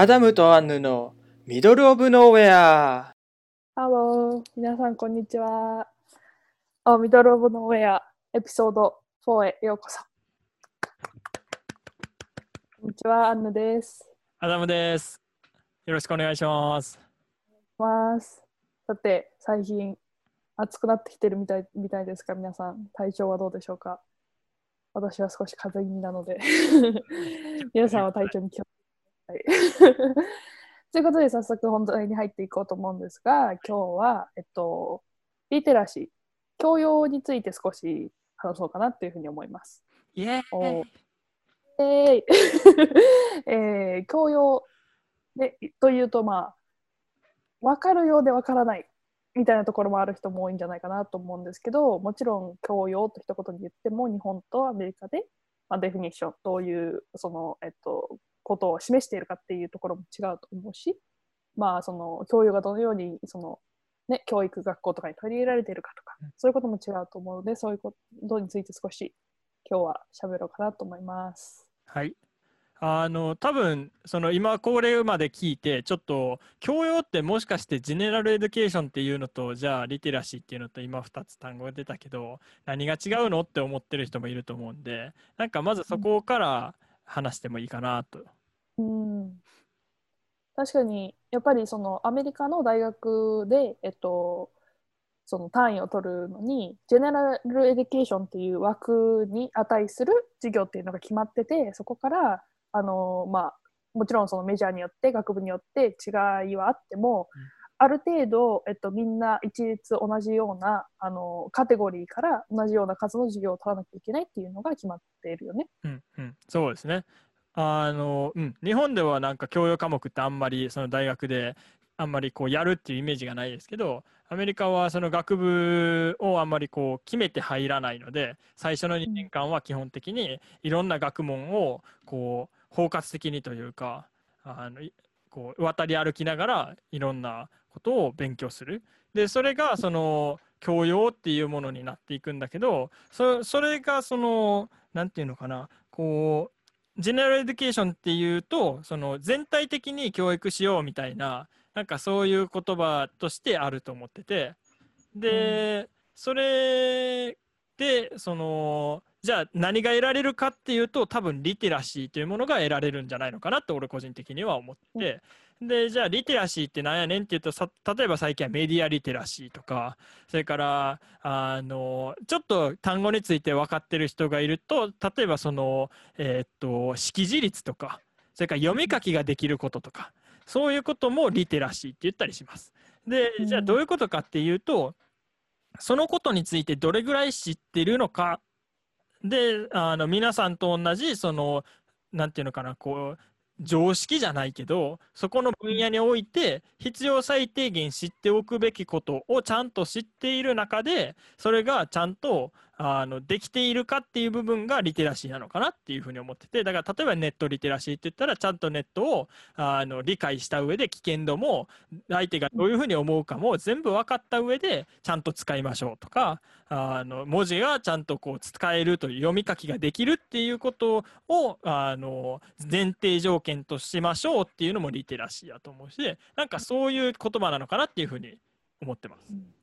アダムとアンヌの Middle of Nowhere。 Hello、皆さんこんにちは。あ Middle of Nowhere エピソード4へようこそ。こんにちは、アンヌです。アダムです。よろしくお願いします。ます。さて、最近暑くなってきてるみたいみたいですが、皆さん、体調はどうでしょうか？私は少し風邪気味なので、皆さんは体調に気をつけてください。ということで、早速本題に入っていこうと思うんですが、今日は、えっと、リテラシー、教養について少し話そうかなというふうに思います。イエおー。イ えーいえー教養でというとまあ分かるようで分からないみたいなところもある人も多いんじゃないかなと思うんですけどもちろん教養と一言に言っても日本とアメリカで、まあ、 definition どういうその、えっと、ことを示しているかっていうところも違うと思うしまあその教養がどのようにその、ね、教育学校とかに取り入れられているかとかそういうことも違うと思うのでそういうことについて少し今日は喋ろうかなと思います。はい。あの、多分、その今これまで聞いて、ちょっと教養ってもしかしてジェネラルエデュケーションっていうのと、じゃあリテラシーっていうのと今2つ単語が出たけど、何が違うのって思ってる人もいると思うんで、なんかまずそこから話してもいいかなと。うん、確かにやっぱりそのアメリカの大学で、えっと、その単位を取るのに general education っていう枠に値する授業っていうのが決まっててそこからあの、まあ、もちろんその major によって学部によって違いはあっても、うんある程度、えっと、みんな一律同じようなあのカテゴリーから同じような数の授業を取らなきゃいけないっていうのが決まっているよね。うんうん、そうですね。あの、うん、日本ではなんか教養科目ってあんまりその大学であんまりこうやるっていうイメージがないですけど、アメリカはその学部をあんまりこう決めて入らないので、最初の2年間は基本的にいろんな学問をこう包括的にというか、あのいこう渡り歩きながらいろんなことを勉強する。で、それがその教養っていうものになっていくんだけど、そそれがその、なんていうのかな、こう、 general education っていうと、その全体的に教育しようみたいな、なんかそういう言葉としてあると思ってて、で、それで、その、じゃあ何が得られるかっていうと、多分リテラシーというものが得られるんじゃないのかなって俺個人的には思って。て、で、じゃあリテラシーってなんやねんっていうと、さ例えば最近はメディアリテラシーとか、それから、あの、ちょっと単語について分かってる人がいると、例えばその、えーっと、識字率とか、それから読み書きができることとか、そういうこともリテラシーって言ったりします。で、じゃあどういうことかっていうと、そのことについてどれぐらい知ってるのか、で、あの、皆さんと同じ、その、なんていうのかな、こう、常識じゃないけど、そこの分野において、必要最低限知っておくべきことをちゃんと知っている中で、それがちゃんとあのできているかっていう部分がリテラシーなのかなっていうふうに思ってて、だから例えばネットリテラシーって言ったら、ちゃんとネットをあの理解した上で危険度も、相手がどういうふうに思うかも全部分かった上で、ちゃんと使いましょうとか、あの文字がちゃんとこう使えるという読み書きができるっていうことをあの前提条件としましょうっていうのもリテラシーだと思うしなんかそういう言葉なのかなっていうふうに思ってます。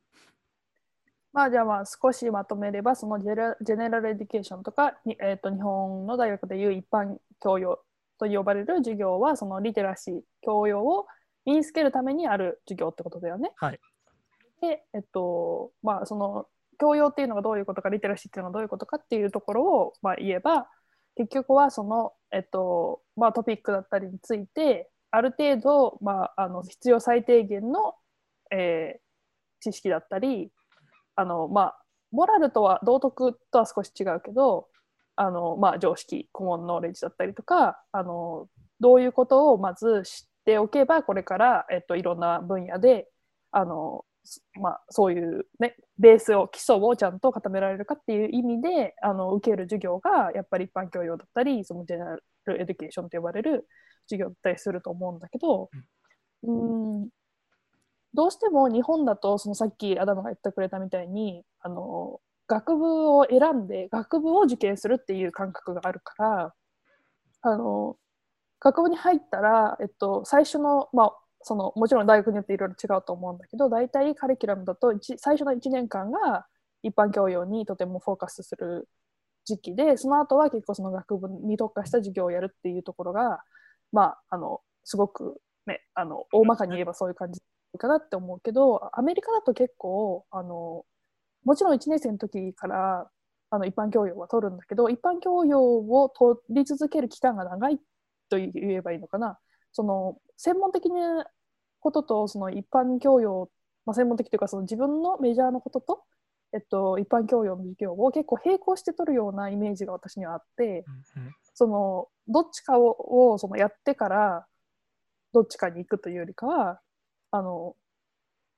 まあじゃあまあ少しまとめればそのジェラ general education とかに、えー、と日本の大学でいう一般教養と呼ばれる授業はそのリテラシー教養を身につけるためにある授業ってことだよね。はい。でえっとまあその教養っていうのがどういうことかリテラシーっていうのがどういうことかっていうところをまあ言えば結局はそのえっとまあトピックだったりについてある程度まああの必要最低限の、えー知識だったりあのまあモラルとは道徳とは少し違うけどあの、まあ、常識 common knowledge だったりとかあのどういうことをまず知っておけばこれから、えっと、いろんな分野であの、まあ、そういう、ね、ベースを基礎をちゃんと固められるかっていう意味であの受ける授業がやっぱり一般教養だったりその general education と呼ばれる授業だったりすると思うんだけど、うん、どうしても日本だとそのさっきアダムが言ってくれたみたいにあの学部を選んで学部を受験するっていう感覚があるからあの学部に入ったら、えっと、最初の,、まあ、そのもちろん大学によっていろいろ違うと思うんだけど大体カリキュラムだと最初の1年間が一般教養にとてもフォーカスする時期でその後は結構その学部に特化した授業をやるっていうところが、まあ、あのすごく、ね、あの大まかに言えばそういう感じ。かなって思うけどアメリカだと結構あのもちろん1年生の時からあの一般教養は取るんだけど一般教養を取り続ける期間が長いと言えばいいのかな。その専門的なこととその一般教養、まあ、専門的というかその自分のメジャーのことと、えっと、一般教養の授業を結構並行して取るようなイメージが私にはあって、そのどっちかををそのやってからどっちかに行くというよりかはあの、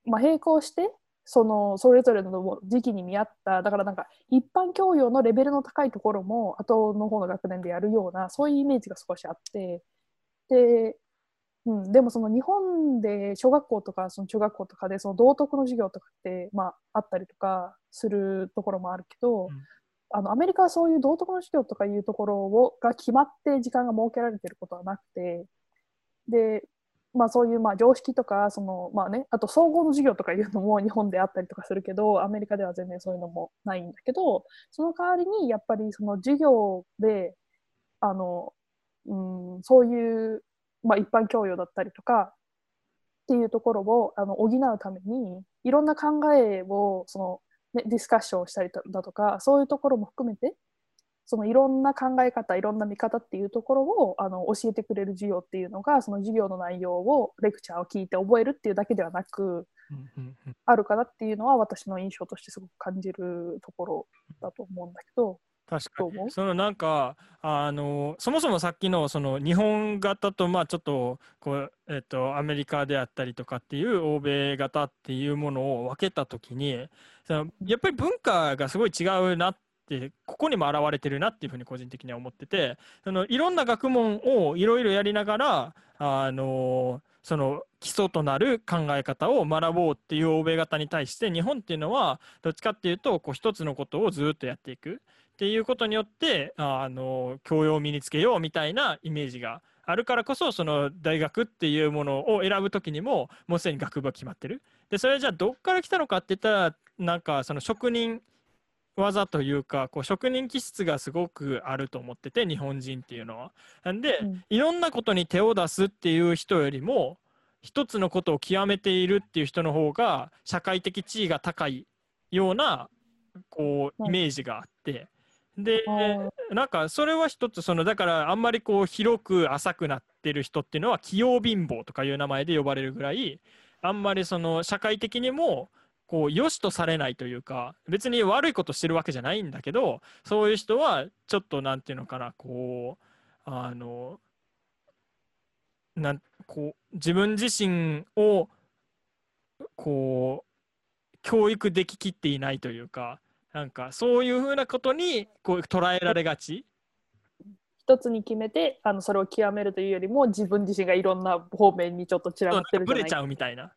まあ、並行してそのそれぞれの時期に見合っただからなんか一般教養のレベルの高いところも後の方の学年でやるようなそういうイメージが少しあってで,、うん、でもその日本で小学校とかその中学校とかでその道徳の授業とかって、まあ、あったりとかするところもあるけど、うん。あのアメリカはそういう道徳の授業とかいうところをが決まって時間が設けられていることはなくてでまあ、そういうまあ常識とかその、まあね、あと総合の授業とかいうのも 日本であったりとかするけどアメリカでは全然そういうのもないんだけどその代わりにやっぱりその授業であの、うん、そういう、まあ、一般教養だったりとかっていうところをあの補うためにいろんな考えをその、ね、ディスカッションしたりだとかそういうところも含めてそのいろんな考え方いろんな見方っていうところをあの教えてくれる授業っていうのがその授業の内容をレクチャーを聞いて覚えるっていうだけではなくあるかなっていうのは私の印象としてすごく感じるところだと思うんだけど確かに。そのなんかあのそもそもさっきのその日本型とまあちょっとこう、えっと、アメリカであったりとかっていう欧米型っていうものを分けた時にそのやっぱり文化がすごい違うなってここにも現れてるなっていうふうに個人的には思っててそのいろんな学問をいろいろやりながらあのその基礎となる考え方を学ぼうっていう欧米型に対して日本っていうのはどっちかっていうとこう一つのことをずっとやっていくっていうことによってあの教養を身につけようみたいなイメージがあるからこそその大学っていうものを選ぶ時にももうすでに学部が決まってる。でそれじゃあどっから来たのかって言ったらなんかその職人技というかこう職人気質がすごくあると思ってて日本人っていうのは。なんで、うんいろんなことに手を出すっていう人よりも一つのことを極めているっていう人の方が社会的地位が高いようなこううんイメージがあって。でなんかそれは一つそのだからあんまりこう広く浅くなってる人っていうのは器用貧乏とかいう名前で呼ばれるぐらいあんまりその社会的にもこう良しとされないというか別に悪いことしてるわけじゃないんだけどそういう人はちょっとなんていうのかなこうあのなんこう自分自身をこう教育でききっていないというかなんかそういうふうなことにこう捉えられがち。一つに決めてあのそれを極めるというよりも自分自身がいろんな方面にちょっと散らばってるじゃないブレちゃうみたいな。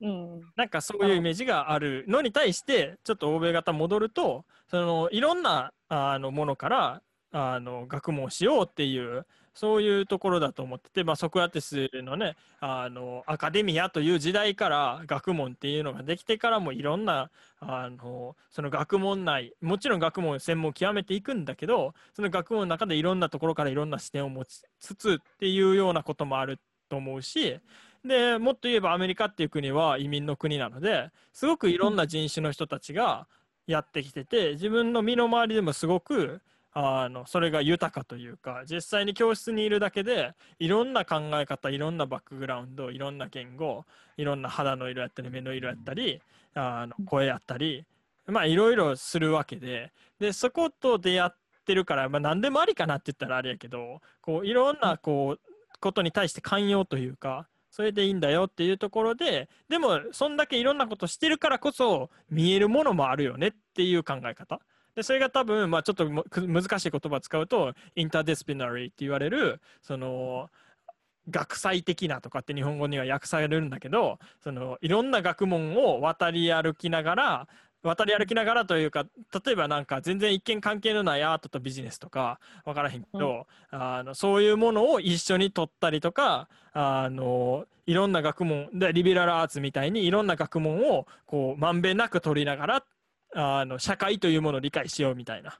うん。なんかそういうイメージがあるのに対してちょっと欧米型戻るとそのいろんなあのものからあの学問しようっていうそういうところだと思ってて、まあ、ソクラテスのねあのアカデミアという時代から学問っていうのができてからもいろんなあのその学問内もちろん学問専門を極めていくんだけどその学問の中でいろんなところからいろんな視点を持ちつつっていうようなこともあると思うしでもっと言えばアメリカっていう国は移民の国なのですごくいろんな人種の人たちがやってきてて自分の身の回りでもすごくあのそれが豊かというか実際に教室にいるだけでいろんな考え方いろんなバックグラウンドいろんな言語いろんな肌の色やったり目の色やったりあの声やったりまあいろいろするわけででそこと出会ってるから、まあ、何でもありかなって言ったらあれやけどこういろんなこうことに対して寛容というかそれでいいんだよっていうところででもそんだけいろんなことしてるからこそ見えるものもあるよねっていう考え方。でそれが多分、まあ、ちょっと難しい言葉使うと interdisciplinary って言われるその学際的なとかって日本語には訳されるんだけどそのいろんな学問を渡り歩きながら渡り歩きながらというか例えばなんか全然一見関係のないアートとビジネスとか分からへんけど、うん、あのそういうものを一緒に取ったりとかあのいろんな学問でリベラルアーツみたいにいろんな学問をこうまんべんなく取りながらあの社会というものを理解しようみたいな。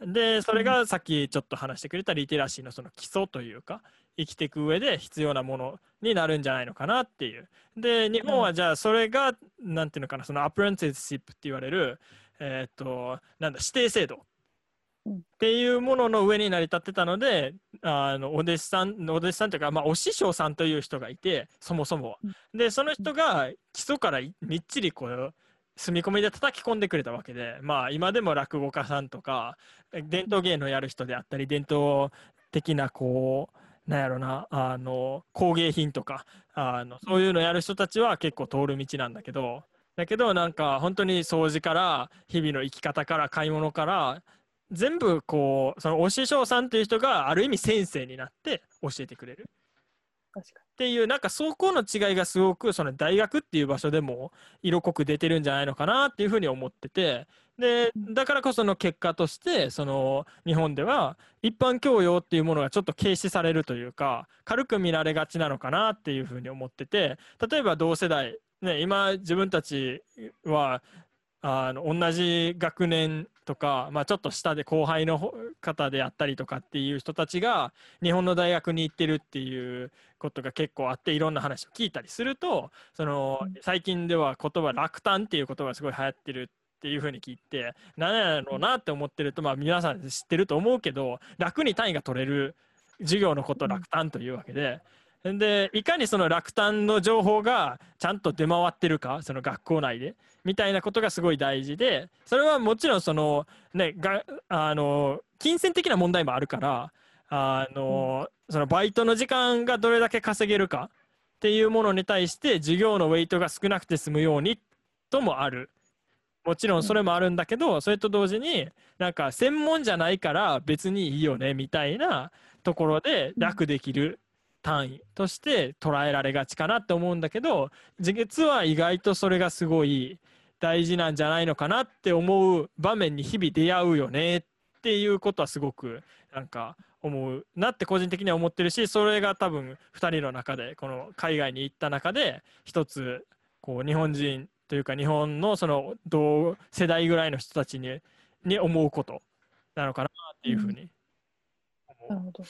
でそれがさっきちょっと話してくれたリテラシーのその基礎というか生きていく上で必要なものになるんじゃないのかなっていう。で日本はじゃあそれが何ていうのかなそのアプレンティシップって言われるえっ、となんだ指定制度っていうものの上に成り立ってたのであのお弟子さんお弟子さんというか、まあ、お師匠さんという人がいてそもそもは。でその人が基礎からみっちりこう住み込みで叩き込んでくれたわけで、まあ、今でも落語家さんとか伝統芸能やる人であったり伝統的なこうなんやろなあの工芸品とかあのそういうのやる人たちは結構通る道なんだけどだけどなんか本当に掃除から日々の生き方から買い物から全部こうそのお師匠さんっていう人がある意味先生になって教えてくれる。確かにっていうなんかそこの違いがすごくその大学っていう場所でも色濃く出てるんじゃないのかなっていうふうに思ってて。でだからこその結果としてその日本では一般教養っていうものがちょっと軽視されるというか軽く見られがちなのかなっていうふうに思ってて。例えば同世代ね、今自分たちはあの同じ学年とか、まあ、ちょっと下で後輩の方であったりとかっていう人たちが日本の大学に行ってるっていうことが結構あっていろんな話を聞いたりするとその最近では言葉落胆っていう言葉がすごい流行ってるっていうふうに聞いて何やろうなって思ってると、まあ、皆さん知ってると思うけど楽に単位が取れる授業のことを落胆というわけで。でいかにその落胆の情報がちゃんと出回ってるかその学校内でみたいなことがすごい大事でそれはもちろんそのねがあの金銭的な問題もあるからあの、そのバイトの時間がどれだけ稼げるかっていうものに対して授業のウェイトが少なくて済むようにともある。もちろんそれもあるんだけど、それと同時になんか専門じゃないから別にいいよねみたいなところで楽できる単位として捉えられがちかなって思うんだけど実は意外とそれがすごい大事なんじゃないのかなって思う場面に日々出会うよねっていうことはすごくなんか思うなって個人的には思ってるしそれが多分2人の中でこの海外に行った中で一つこう日本人というか日本のその同世代ぐらいの人たちにに思うことなのかなっていうふうに思う。なるほど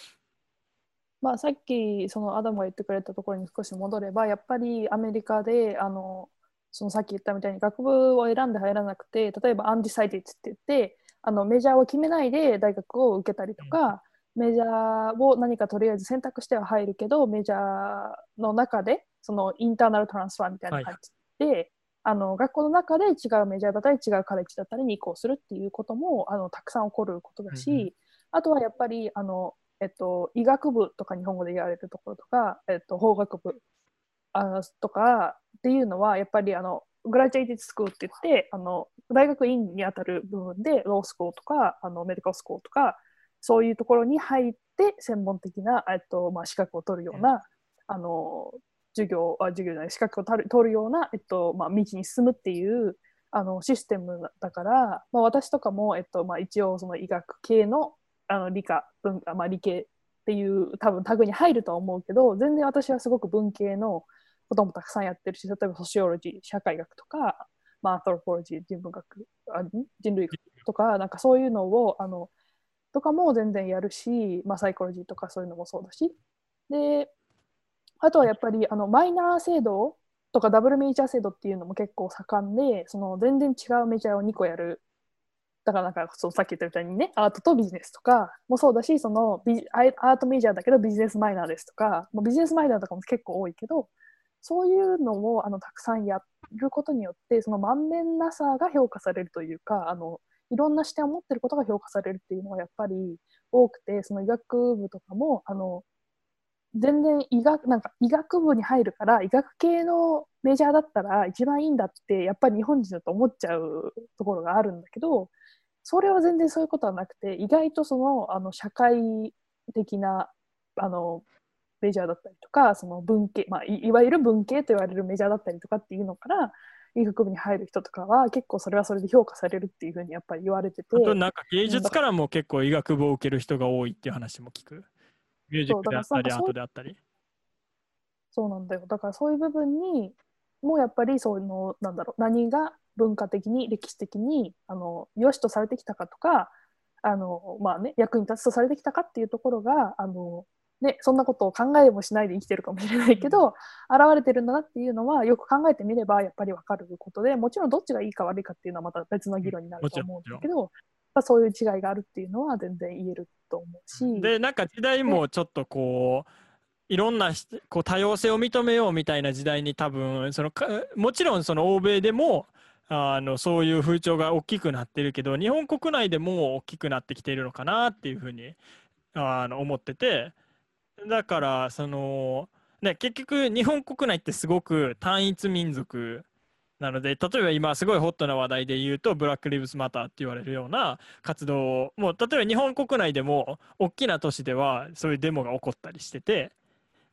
まあ、さっきそのアダムが言ってくれたところに少し戻ればやっぱりアメリカであのそのさっき言ったみたいに学部を選んで入らなくて例えばアンディサイディって言ってあのメジャーを決めないで大学を受けたりとか、メジャーを何かとりあえず選択しては入るけどメジャーの中でそのインターナルトランスファーみたいな感じで、はい、あの学校の中で違うメジャーだったり違うカレッジだったりに移行するっていうこともあのたくさん起こることだし、うん、あとはやっぱりあのえっと、医学部とか日本語で言われるところとか、えっと、法学部あとかっていうのはやっぱりあのグラジュエイティスクールって言ってあの大学院にあたる部分でロースクールとかあのメディカルスクールとかそういうところに入って専門的な、えっとまあ、資格を取るような、あの授業あ授業じゃない資格を取る取るような、えっとまあ、道に進むっていうあのシステムだから、まあ、私とかも、えっとまあ、一応その医学系のあの理科文化、まあ、理系っていう多分タグに入るとは思うけど全然私はすごく文系のこともたくさんやってるし例えばソシオロジー社会学とか、まあ、アントロポロジー人文学あ人類学とかなんかそういうのをあのとかも全然やるし、まあ、サイコロジーとかそういうのもそうだし。であとはやっぱりあのマイナー制度とかダブルメジャー制度っていうのも結構盛んでその全然違うメジャーを2個やるだからなんかそうさっき言ったみたいにねアートとビジネスとかもそうだしそのビアートメジャーだけどビジネスマイナーですとかもうビジネスマイナーとかも結構多いけどそういうのをあのたくさんやることによってそのまんべんなさが評価されるというかあのいろんな視点を持ってることが評価されるっていうのはやっぱり多くてその医学部とかもあの全然医学なんか医学部に入るから医学系のメジャーだったら一番いいんだってやっぱり日本人だと思っちゃうところがあるんだけどそれは全然そういうことはなくて意外とそのあの社会的なあのメジャーだったりとかその文系、まあ、いわゆる文系と言われるメジャーだったりとかっていうのから医学部に入る人とかは結構それはそれで評価されるっていうふうにやっぱり言われててあとなんか芸術からも結構医学部を受ける人が多いっていう話も聞く。ミュージックであったり、アートであったり。そうなんだよだからそういう部分にもやっぱりそういうのなんだろう何が文化的に歴史的にあの良しとされてきたかとかあの、まあね、役に立つとされてきたかっていうところがあの、ね、そんなことを考えもしないで生きてるかもしれないけど、現れてるんだなっていうのはよく考えてみればやっぱり分かることでもちろんどっちがいいか悪いかっていうのはまた別の議論になると思うんだけど、まあ、そういう違いがあるっていうのは全然言えると思うし。でなんか時代もちょっとこう、いろんなこう多様性を認めようみたいな時代に多分そのもちろんその欧米でもあのそういう風潮が大きくなってるけど日本国内でも大きくなってきているのかなっていうふうにあの思っててだからその、ね、結局日本国内ってすごく単一民族なので例えば今すごいホットな話題で言うとブラック・リブス・マターって言われるような活動をもう例えば日本国内でも大きな都市ではそういうデモが起こったりしてて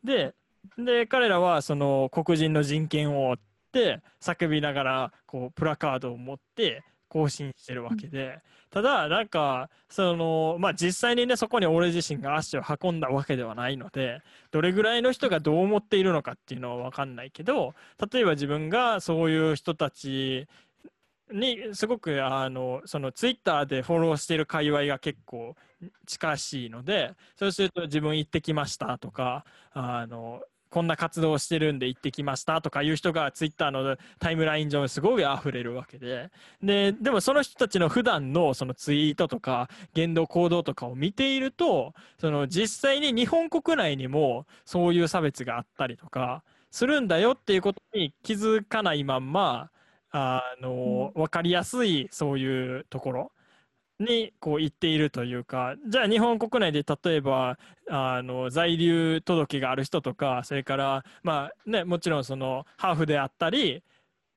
でで彼らはその黒人の人権を追って叫びながらこうプラカードを持って更新してるわけで、ただなんかそのまあ実際にねそこに俺自身が足を運んだわけではないのでどれぐらいの人がどう思っているのかっていうのは分かんないけど例えば自分がそういう人たちにすごくあのそのツイッターでフォローしてる界隈が結構近しいのでそうすると自分行ってきましたとかあのこんな活動をしてるんで行ってきましたとかいう人がツイッターのタイムライン上にすごい溢れるわけで。ででもその人たちの普段のそのツイートとか言動行動とかを見ているとその実際に日本国内にもそういう差別があったりとかするんだよっていうことに気づかないまんまあの、分かりやすいそういうところにこう言っているというかじゃあ日本国内で例えばあの在留届がある人とかそれからまあねもちろんそのハーフであったり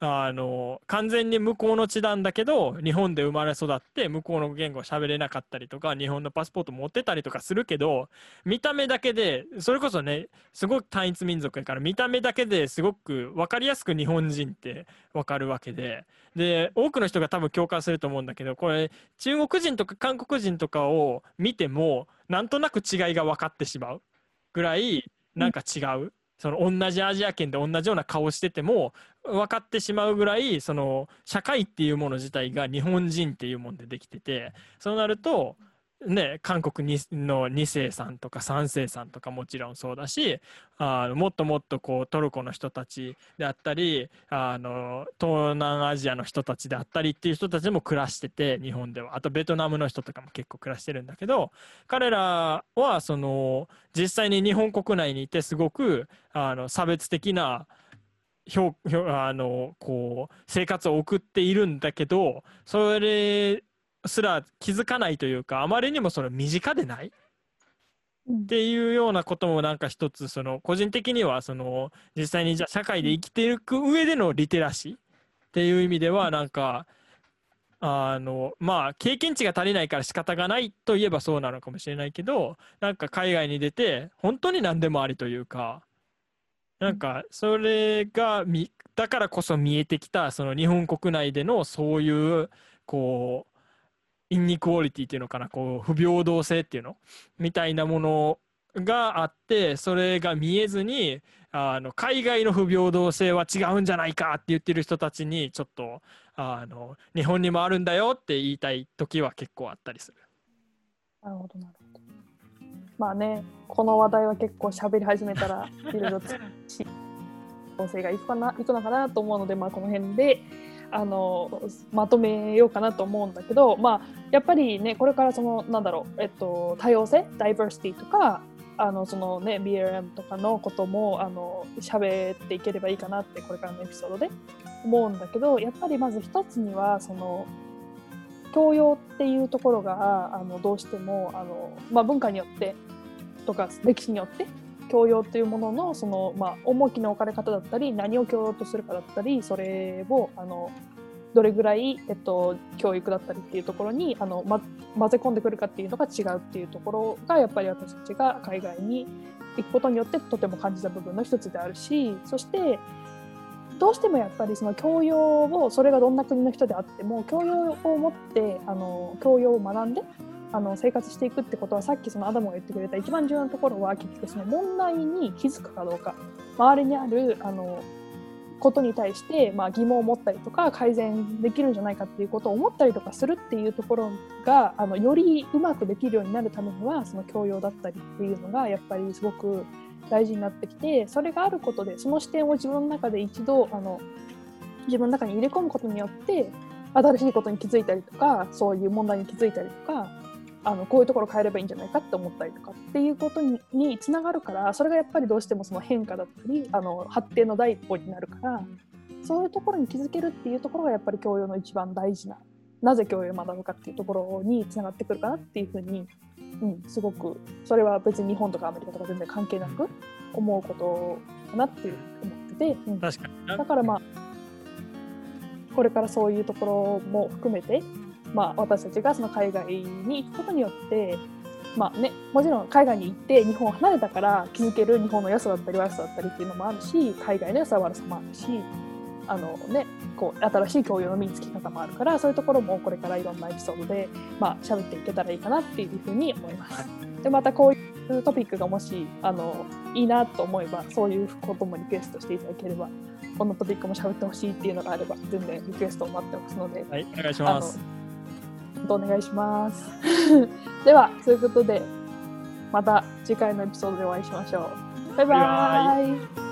あの完全に向こうの地なんだけど日本で生まれ育って向こうの言語を喋れなかったりとか日本のパスポート持ってたりとかするけど見た目だけでそれこそねすごく単一民族やから見た目だけですごく分かりやすく日本人って分かるわけでで多くの人が多分共感すると思うんだけどこれ中国人とか韓国人とかを見てもなんとなく違いが分かってしまうぐらいなんか違う。その同じアジア圏で同じような顔してても分かってしまうぐらいその社会っていうもの自体が日本人っていうもんでできててそうなるとね、韓国の2世さんとか3世さんとかもちろんそうだしあのもっともっとこうトルコの人たちであったりあの東南アジアの人たちであったりっていう人たちも暮らしてて日本では。あとベトナムの人とかも結構暮らしてるんだけど彼らはその実際に日本国内にいてすごくあの差別的なあのこう生活を送っているんだけどそれですら気づかないというかあまりにもその身近でないっていうようなこともなんか一つその個人的にはその実際にじゃ社会で生きていく上でのリテラシーっていう意味ではなんかあのまあ経験値が足りないから仕方がないといえばそうなのかもしれないけどなんか海外に出て本当に何でもありというかなんかそれがだからこそ見えてきたその日本国内でのそういうこうインニクオリティっていうのかなこう不平等性っていうの？みたいなものがあってそれが見えずにあの海外の不平等性は違うんじゃないかって言ってる人たちにちょっとあの日本にもあるんだよって言いたい時は結構あったりする。なるほどなるほど。まあねこの話題は結構喋り始めたら いろいろし構成がいくかないくのかなと思うので、まあ、この辺であのまとめようかなと思うんだけど、まあ、やっぱりねこれからそのなんだろう、えっと、多様性ダイバーシティとかあのそのね BLM とかのこともあの喋っていければいいかなってこれからのエピソードで思うんだけどやっぱりまず一つにはその教養っていうところがあのどうしてもあの、まあ、文化によってとか歴史によって教養というもののその、まあ、重きの置かれ方だったり何を教養とするかだったりそれをあのどれぐらい、えっと、教育だったりっていうところにあの、ま、混ぜ込んでくるかっていうのが違うっていうところがやっぱり私たちが海外に行くことによってとても感じた部分の一つであるしそしてどうしてもやっぱりその教養をそれがどんな国の人であっても教養を持ってあの教養を学んであの生活していくってことはさっきそのアダムが言ってくれた一番重要なところは結局その問題に気づくかどうか。周りにあるあのことに対して、まあ、疑問を持ったりとか改善できるんじゃないかっていうことを思ったりとかするっていうところがあのよりうまくできるようになるためにはその教養だったりっていうのがやっぱりすごく大事になってきてそれがあることでその視点を自分の中で一度あの自分の中に入れ込むことによって新しいことに気づいたりとかそういう問題に気づいたりとかあのこういうところ変えればいいんじゃないかって思ったりとかっていうことににつながるからそれがやっぱりどうしてもその変化だったりあの発展の第一歩になるからそういうところに気づけるっていうところがやっぱり教養の一番大事ななぜ教養を学ぶかっていうところにつながってくるかなっていうふうに、うん、すごくそれは別に日本とかアメリカとか全然関係なく思うことかなって思ってて、うん、確かにだからまあこれからそういうところも含めてまあ、私たちがその海外に行くことによってまあね、もちろん海外に行って日本を離れたから気づける日本の良さだったり悪さだったりっていうのもあるし海外の良さ悪さもあるしあの、ね、こう新しい教養の身につき方もあるからそういうところもこれからいろんなエピソードで、まあ喋っていけたらいいかなっていうふうに思います。でまたこういうトピックがもしあのいいなと思えばそういうこともリクエストしていただければこのトピックも喋ってほしいっていうのがあれば全然リクエストを待ってますので。はい、お願いします。お願いします。では、そういうことで、また次回のエピソードでお会いしましょう。バイバイ。バイ